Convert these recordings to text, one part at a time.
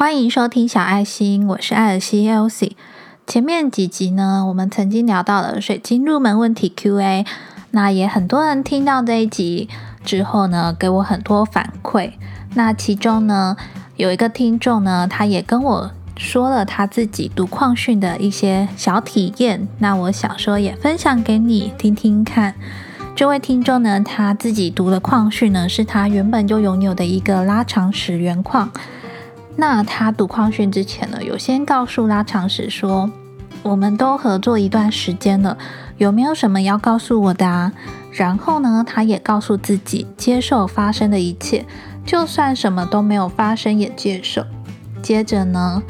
欢迎收听小爱心，我是艾尔西 Elsie。前面几集呢，我们曾经聊到了水晶入门问题 Q&A，那也很多人听到这一集之后呢，给我很多反馈。那其中呢，有一个听众呢，他也跟我说了他自己读矿训的一些小体验，那我想说也分享给你听听看。这位听众呢，他自己读的矿训呢，是他原本就拥有的一个拉长石原矿。那他读矿训之前呢，有先告诉拉长石说，我们都合作一段时间了，有没有什么要告诉我的啊？然后呢，他也告诉自己接受发生的一切，就算什么都没有发生也接受。接着呢，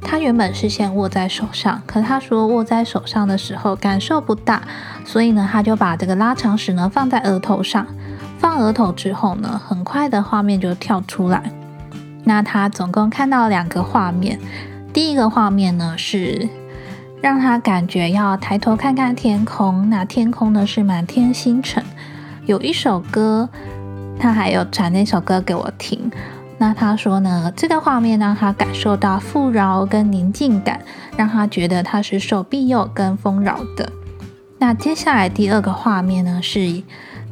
他原本是先握在手上，可他说握在手上的时候感受不大，所以呢，他就把这个拉长石呢放在额头上。放额头之后呢，很快的画面就跳出来。那他总共看到两个画面，第一个画面呢是让他感觉要抬头看看天空，那天空呢是满天星辰。有一首歌，他还有传那首歌给我听。那他说呢，这个画面让他感受到富饶跟宁静感，让他觉得他是受庇佑跟丰饶的。那接下来第二个画面呢，是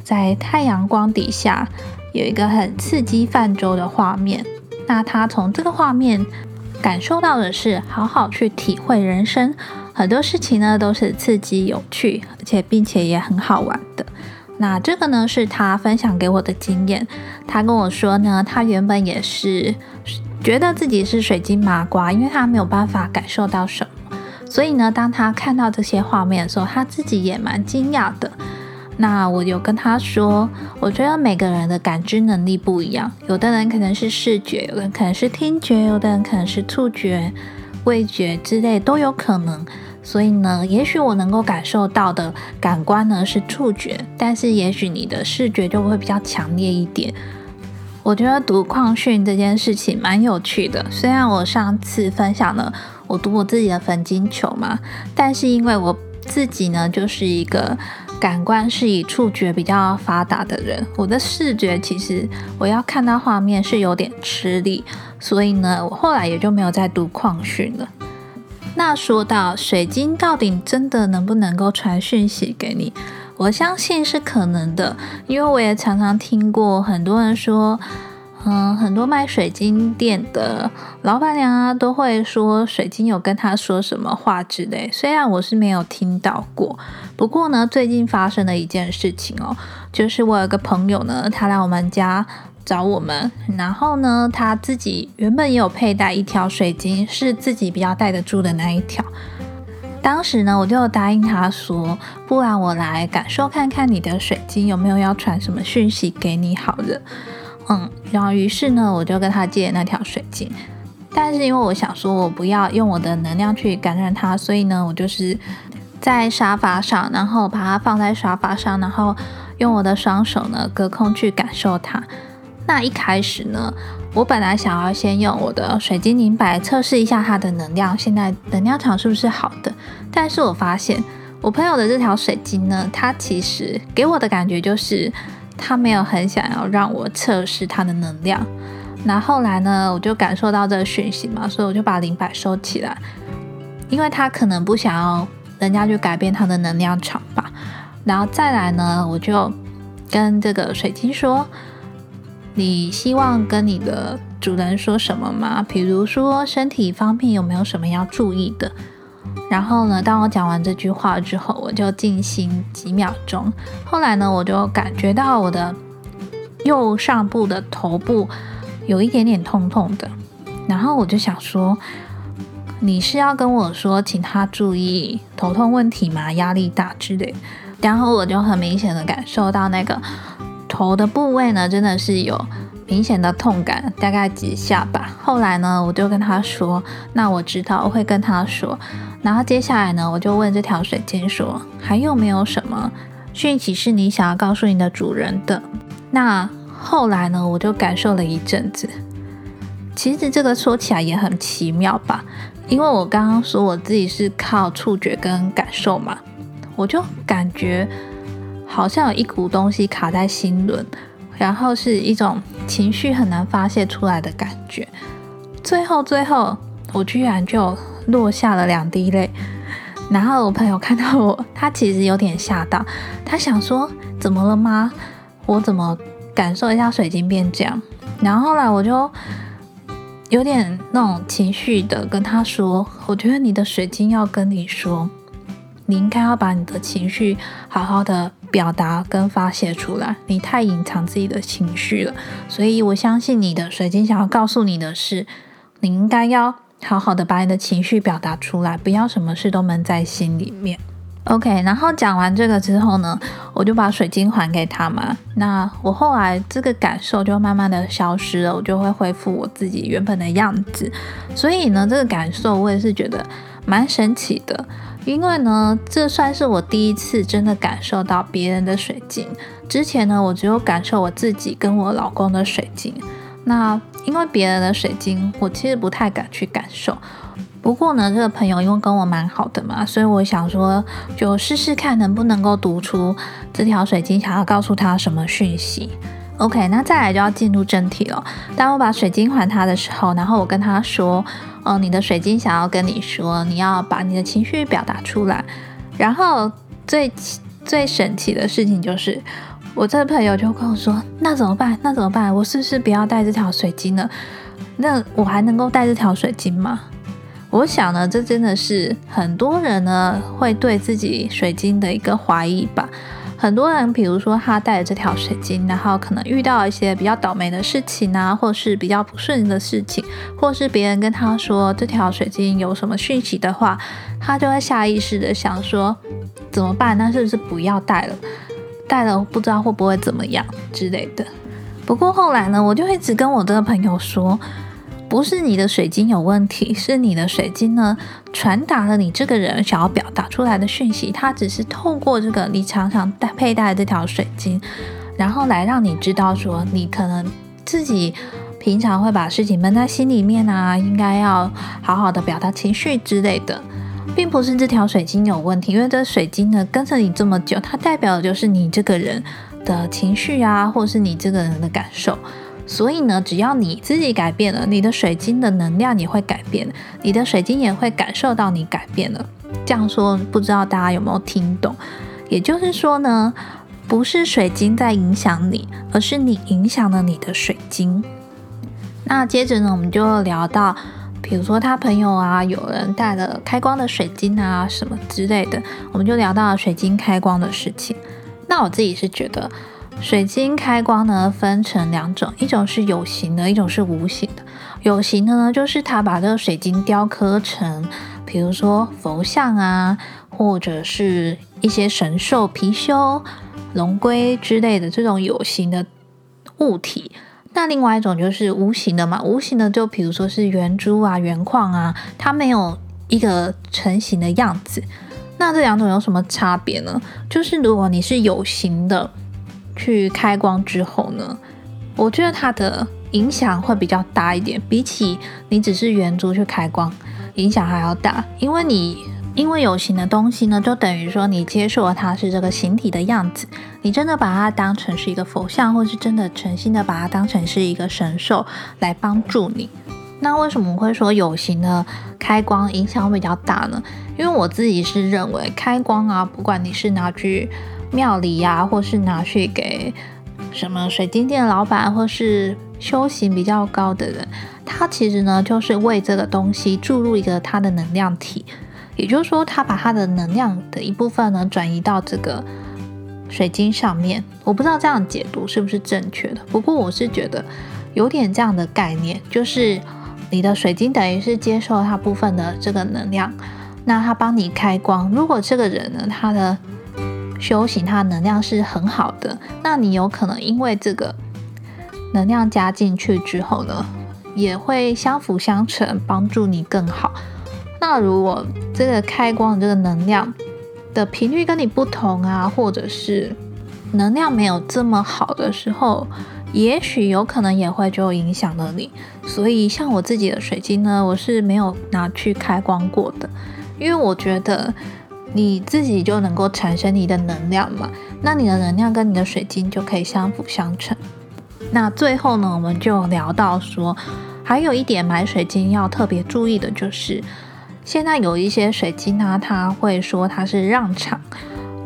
在太阳光底下有一个很刺激泛舟的画面。那他从这个画面感受到的是，好好去体会人生，很多事情呢都是刺激、有趣，而且并且也很好玩的。那这个呢是他分享给我的经验。他跟我说呢，他原本也是觉得自己是水晶麻瓜，因为他没有办法感受到什么，所以呢，当他看到这些画面的时候，他自己也蛮惊讶的。那我有跟他说，我觉得每个人的感知能力不一样，有的人可能是视觉，有的人可能是听觉，有的人可能是触觉、味觉之类都有可能。所以呢，也许我能够感受到的感官呢是触觉，但是也许你的视觉就会比较强烈一点。我觉得读矿训这件事情蛮有趣的，虽然我上次分享了我读我自己的粉晶球嘛，但是因为我自己呢就是一个。感官是以触觉比较发达的人，我的视觉其实我要看到画面是有点吃力，所以呢，我后来也就没有再读矿讯了。那说到水晶到底真的能不能够传讯息给你？我相信是可能的，因为我也常常听过很多人说。嗯，很多卖水晶店的老板娘啊，都会说水晶有跟他说什么话之类。虽然我是没有听到过，不过呢，最近发生了一件事情哦，就是我有个朋友呢，他来我们家找我们，然后呢，他自己原本也有佩戴一条水晶，是自己比较戴得住的那一条。当时呢，我就答应他说，不然我来感受看看你的水晶有没有要传什么讯息给你，好了。嗯，然后于是呢，我就跟他借那条水晶，但是因为我想说，我不要用我的能量去感染他，所以呢，我就是在沙发上，然后把它放在沙发上，然后用我的双手呢隔空去感受它。那一开始呢，我本来想要先用我的水晶灵摆测试一下它的能量，现在能量场是不是好的？但是我发现我朋友的这条水晶呢，它其实给我的感觉就是。他没有很想要让我测试他的能量，那后来呢，我就感受到这个讯息嘛，所以我就把灵摆收起来，因为他可能不想要人家去改变他的能量场吧。然后再来呢，我就跟这个水晶说：“你希望跟你的主人说什么吗？比如说身体方面有没有什么要注意的？”然后呢，当我讲完这句话之后，我就静心几秒钟。后来呢，我就感觉到我的右上部的头部有一点点痛痛的。然后我就想说，你是要跟我说，请他注意头痛问题吗？压力大之类。然后我就很明显的感受到那个头的部位呢，真的是有。明显的痛感，大概几下吧。后来呢，我就跟他说：“那我知道，我会跟他说。”然后接下来呢，我就问这条水晶说：“还有没有什么讯息是你想要告诉你的主人的？”那后来呢，我就感受了一阵子。其实这个说起来也很奇妙吧，因为我刚刚说我自己是靠触觉跟感受嘛，我就感觉好像有一股东西卡在心轮。然后是一种情绪很难发泄出来的感觉，最后最后，我居然就落下了两滴泪。然后我朋友看到我，他其实有点吓到，他想说怎么了吗？我怎么感受一下水晶变这样？然后后来我就有点那种情绪的跟他说，我觉得你的水晶要跟你说，你应该要把你的情绪好好的表达跟发泄出来，你太隐藏自己的情绪了。所以我相信你的水晶想要告诉你的是，你应该要。好好的把你的情绪表达出来，不要什么事都闷在心里面。OK，然后讲完这个之后呢，我就把水晶还给他嘛。那我后来这个感受就慢慢的消失了，我就会恢复我自己原本的样子。所以呢，这个感受我也是觉得蛮神奇的，因为呢，这算是我第一次真的感受到别人的水晶。之前呢，我只有感受我自己跟我老公的水晶。那因为别人的水晶，我其实不太敢去感受。不过呢，这个朋友因为跟我蛮好的嘛，所以我想说，就试试看能不能够读出这条水晶想要告诉他什么讯息。OK，那再来就要进入正题了。当我把水晶还他的时候，然后我跟他说：“哦，你的水晶想要跟你说，你要把你的情绪表达出来。”然后最最神奇的事情就是。我这个朋友就跟我说：“那怎么办？那怎么办？我是不是不要带这条水晶了？那我还能够带这条水晶吗？”我想呢，这真的是很多人呢会对自己水晶的一个怀疑吧。很多人，比如说他带着这条水晶，然后可能遇到一些比较倒霉的事情啊，或是比较不顺的事情，或是别人跟他说这条水晶有什么讯息的话，他就会下意识的想说：“怎么办？那是不是不要带了？”带了不知道会不会怎么样之类的。不过后来呢，我就一直跟我这个朋友说，不是你的水晶有问题，是你的水晶呢传达了你这个人想要表达出来的讯息。它只是透过这个你常常戴佩戴的这条水晶，然后来让你知道说，你可能自己平常会把事情闷在心里面啊，应该要好好的表达情绪之类的。并不是这条水晶有问题，因为这水晶呢跟着你这么久，它代表的就是你这个人的情绪啊，或是你这个人的感受。所以呢，只要你自己改变了，你的水晶的能量也会改变，你的水晶也会感受到你改变了。这样说不知道大家有没有听懂？也就是说呢，不是水晶在影响你，而是你影响了你的水晶。那接着呢，我们就聊到。比如说他朋友啊，有人带了开光的水晶啊，什么之类的，我们就聊到了水晶开光的事情。那我自己是觉得，水晶开光呢分成两种，一种是有形的，一种是无形的。有形的呢，就是它把这个水晶雕刻成，比如说佛像啊，或者是一些神兽、貔貅、龙龟之类的这种有形的物体。那另外一种就是无形的嘛，无形的就比如说是圆珠啊、圆矿啊，它没有一个成型的样子。那这两种有什么差别呢？就是如果你是有形的去开光之后呢，我觉得它的影响会比较大一点，比起你只是圆珠去开光，影响还要大，因为你。因为有形的东西呢，就等于说你接受了它是这个形体的样子，你真的把它当成是一个佛像，或是真的诚心的把它当成是一个神兽来帮助你。那为什么会说有形的开光影响比较大呢？因为我自己是认为开光啊，不管你是拿去庙里呀，或是拿去给什么水晶店老板，或是修行比较高的人，他其实呢就是为这个东西注入一个他的能量体。也就是说，他把他的能量的一部分呢转移到这个水晶上面。我不知道这样解读是不是正确的，不过我是觉得有点这样的概念，就是你的水晶等于是接受他部分的这个能量，那他帮你开光。如果这个人呢，他的修行它能量是很好的，那你有可能因为这个能量加进去之后呢，也会相辅相成，帮助你更好。那如果这个开光的这个能量的频率跟你不同啊，或者是能量没有这么好的时候，也许有可能也会就影响了你。所以像我自己的水晶呢，我是没有拿去开光过的，因为我觉得你自己就能够产生你的能量嘛，那你的能量跟你的水晶就可以相辅相成。那最后呢，我们就聊到说。还有一点买水晶要特别注意的就是，现在有一些水晶呢，它会说它是让场。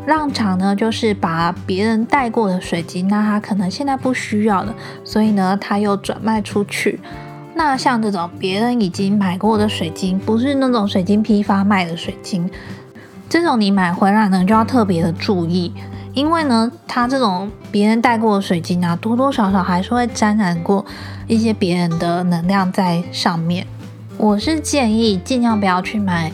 让场呢，就是把别人带过的水晶，那他可能现在不需要了，所以呢，他又转卖出去。那像这种别人已经买过的水晶，不是那种水晶批发卖的水晶，这种你买回来呢就要特别的注意，因为呢，它这种别人带过的水晶啊，多多少少还是会沾染过一些别人的能量在上面。我是建议尽量不要去买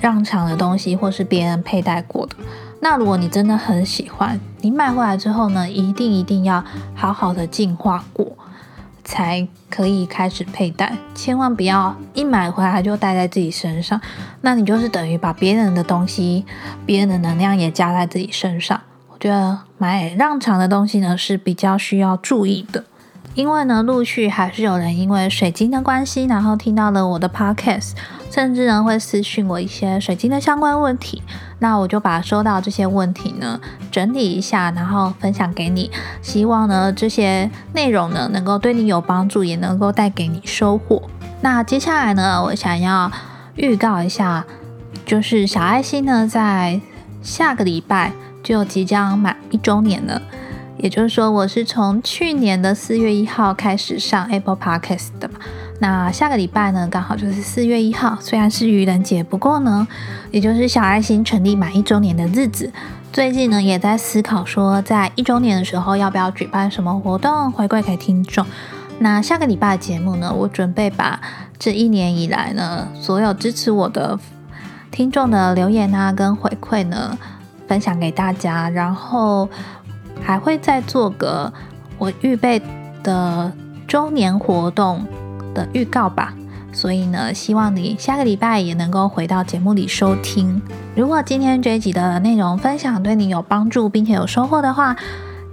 让场的东西，或是别人佩戴过的。那如果你真的很喜欢，你买回来之后呢，一定一定要好好的净化过，才可以开始佩戴。千万不要一买回来就戴在自己身上，那你就是等于把别人的东西、别人的能量也加在自己身上。我觉得买让长的东西呢是比较需要注意的。因为呢，陆续还是有人因为水晶的关系，然后听到了我的 podcast，甚至呢会私讯我一些水晶的相关问题。那我就把收到这些问题呢整理一下，然后分享给你。希望呢这些内容呢能够对你有帮助，也能够带给你收获。那接下来呢，我想要预告一下，就是小爱心呢在下个礼拜就即将满一周年了。也就是说，我是从去年的四月一号开始上 Apple Podcast 的嘛。那下个礼拜呢，刚好就是四月一号，虽然是愚人节，不过呢，也就是小爱心成立满一周年的日子。最近呢，也在思考说，在一周年的时候要不要举办什么活动回馈给听众。那下个礼拜的节目呢，我准备把这一年以来呢，所有支持我的听众的留言啊跟回馈呢，分享给大家，然后。还会再做个我预备的周年活动的预告吧，所以呢，希望你下个礼拜也能够回到节目里收听。如果今天这一集的内容分享对你有帮助，并且有收获的话，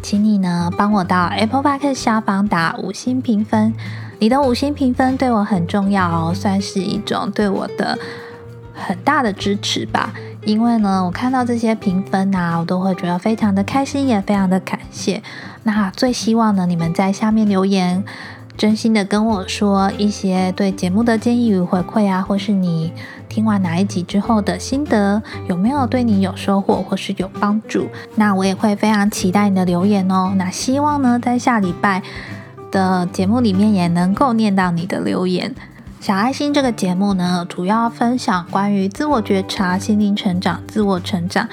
请你呢帮我到 Apple Podcast 下方打五星评分。你的五星评分对我很重要哦，算是一种对我的很大的支持吧。因为呢，我看到这些评分啊，我都会觉得非常的开心，也非常的感谢。那最希望呢，你们在下面留言，真心的跟我说一些对节目的建议与回馈啊，或是你听完哪一集之后的心得，有没有对你有收获或是有帮助？那我也会非常期待你的留言哦。那希望呢，在下礼拜的节目里面也能够念到你的留言。小爱心这个节目呢，主要分享关于自我觉察、心灵成长、自我成长。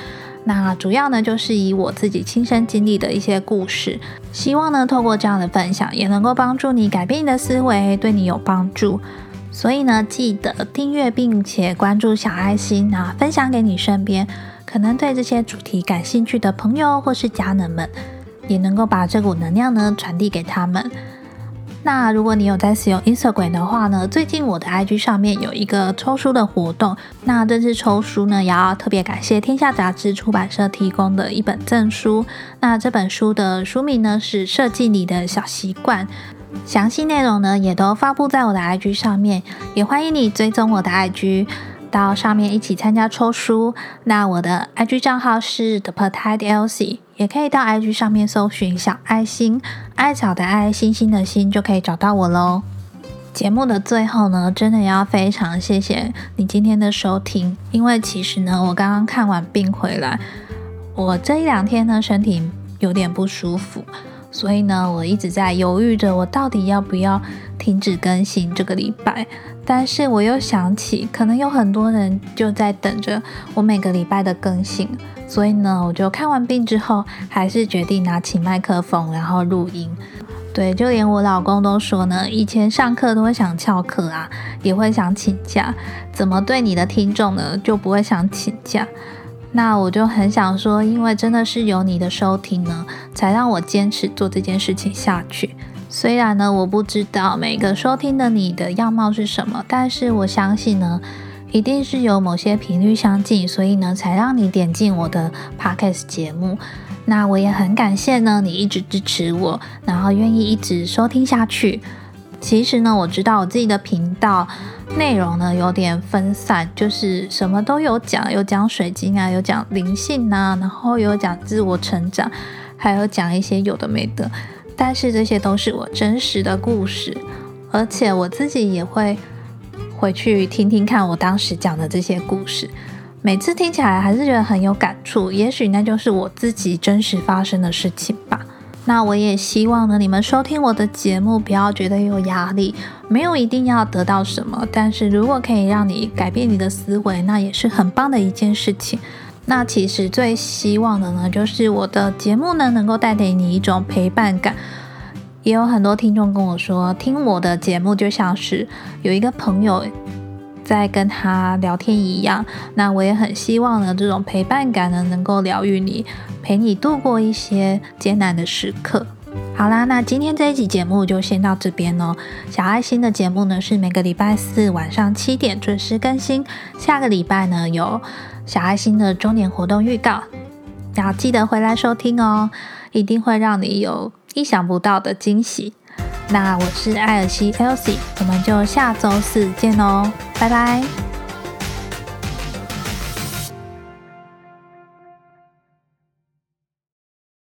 那主要呢，就是以我自己亲身经历的一些故事，希望呢，透过这样的分享，也能够帮助你改变你的思维，对你有帮助。所以呢，记得订阅并且关注小爱心啊，分享给你身边可能对这些主题感兴趣的朋友或是家人们，也能够把这股能量呢传递给他们。那如果你有在使用 Instagram 的话呢，最近我的 IG 上面有一个抽书的活动。那这次抽书呢，也要特别感谢天下杂志出版社提供的一本赠书。那这本书的书名呢是《设计你的小习惯》，详细内容呢也都发布在我的 IG 上面，也欢迎你追踪我的 IG。到上面一起参加抽书。那我的 IG 账号是 The Petite Elsie，也可以到 IG 上面搜寻小爱心，艾草的爱，星星的星，就可以找到我喽。节目的最后呢，真的要非常谢谢你今天的收听，因为其实呢，我刚刚看完病回来，我这一两天呢身体有点不舒服，所以呢，我一直在犹豫着，我到底要不要停止更新这个礼拜。但是我又想起，可能有很多人就在等着我每个礼拜的更新，所以呢，我就看完病之后，还是决定拿起麦克风，然后录音。对，就连我老公都说呢，以前上课都会想翘课啊，也会想请假，怎么对你的听众呢就不会想请假？那我就很想说，因为真的是有你的收听呢，才让我坚持做这件事情下去。虽然呢，我不知道每个收听的你的样貌是什么，但是我相信呢，一定是有某些频率相近，所以呢，才让你点进我的 podcast 节目。那我也很感谢呢，你一直支持我，然后愿意一直收听下去。其实呢，我知道我自己的频道内容呢有点分散，就是什么都有讲，有讲水晶啊，有讲灵性啊，然后有讲自我成长，还有讲一些有的没的。但是这些都是我真实的故事，而且我自己也会回去听听看我当时讲的这些故事，每次听起来还是觉得很有感触。也许那就是我自己真实发生的事情吧。那我也希望呢，你们收听我的节目不要觉得有压力，没有一定要得到什么，但是如果可以让你改变你的思维，那也是很棒的一件事情。那其实最希望的呢，就是我的节目呢能够带给你一种陪伴感。也有很多听众跟我说，听我的节目就像是有一个朋友在跟他聊天一样。那我也很希望呢，这种陪伴感呢能够疗愈你。陪你度过一些艰难的时刻。好啦，那今天这一集节目就先到这边哦。小爱心的节目呢是每个礼拜四晚上七点准时更新。下个礼拜呢有小爱心的周年活动预告，要记得回来收听哦，一定会让你有意想不到的惊喜。那我是艾尔西 Elsie，我们就下周四见哦，拜拜。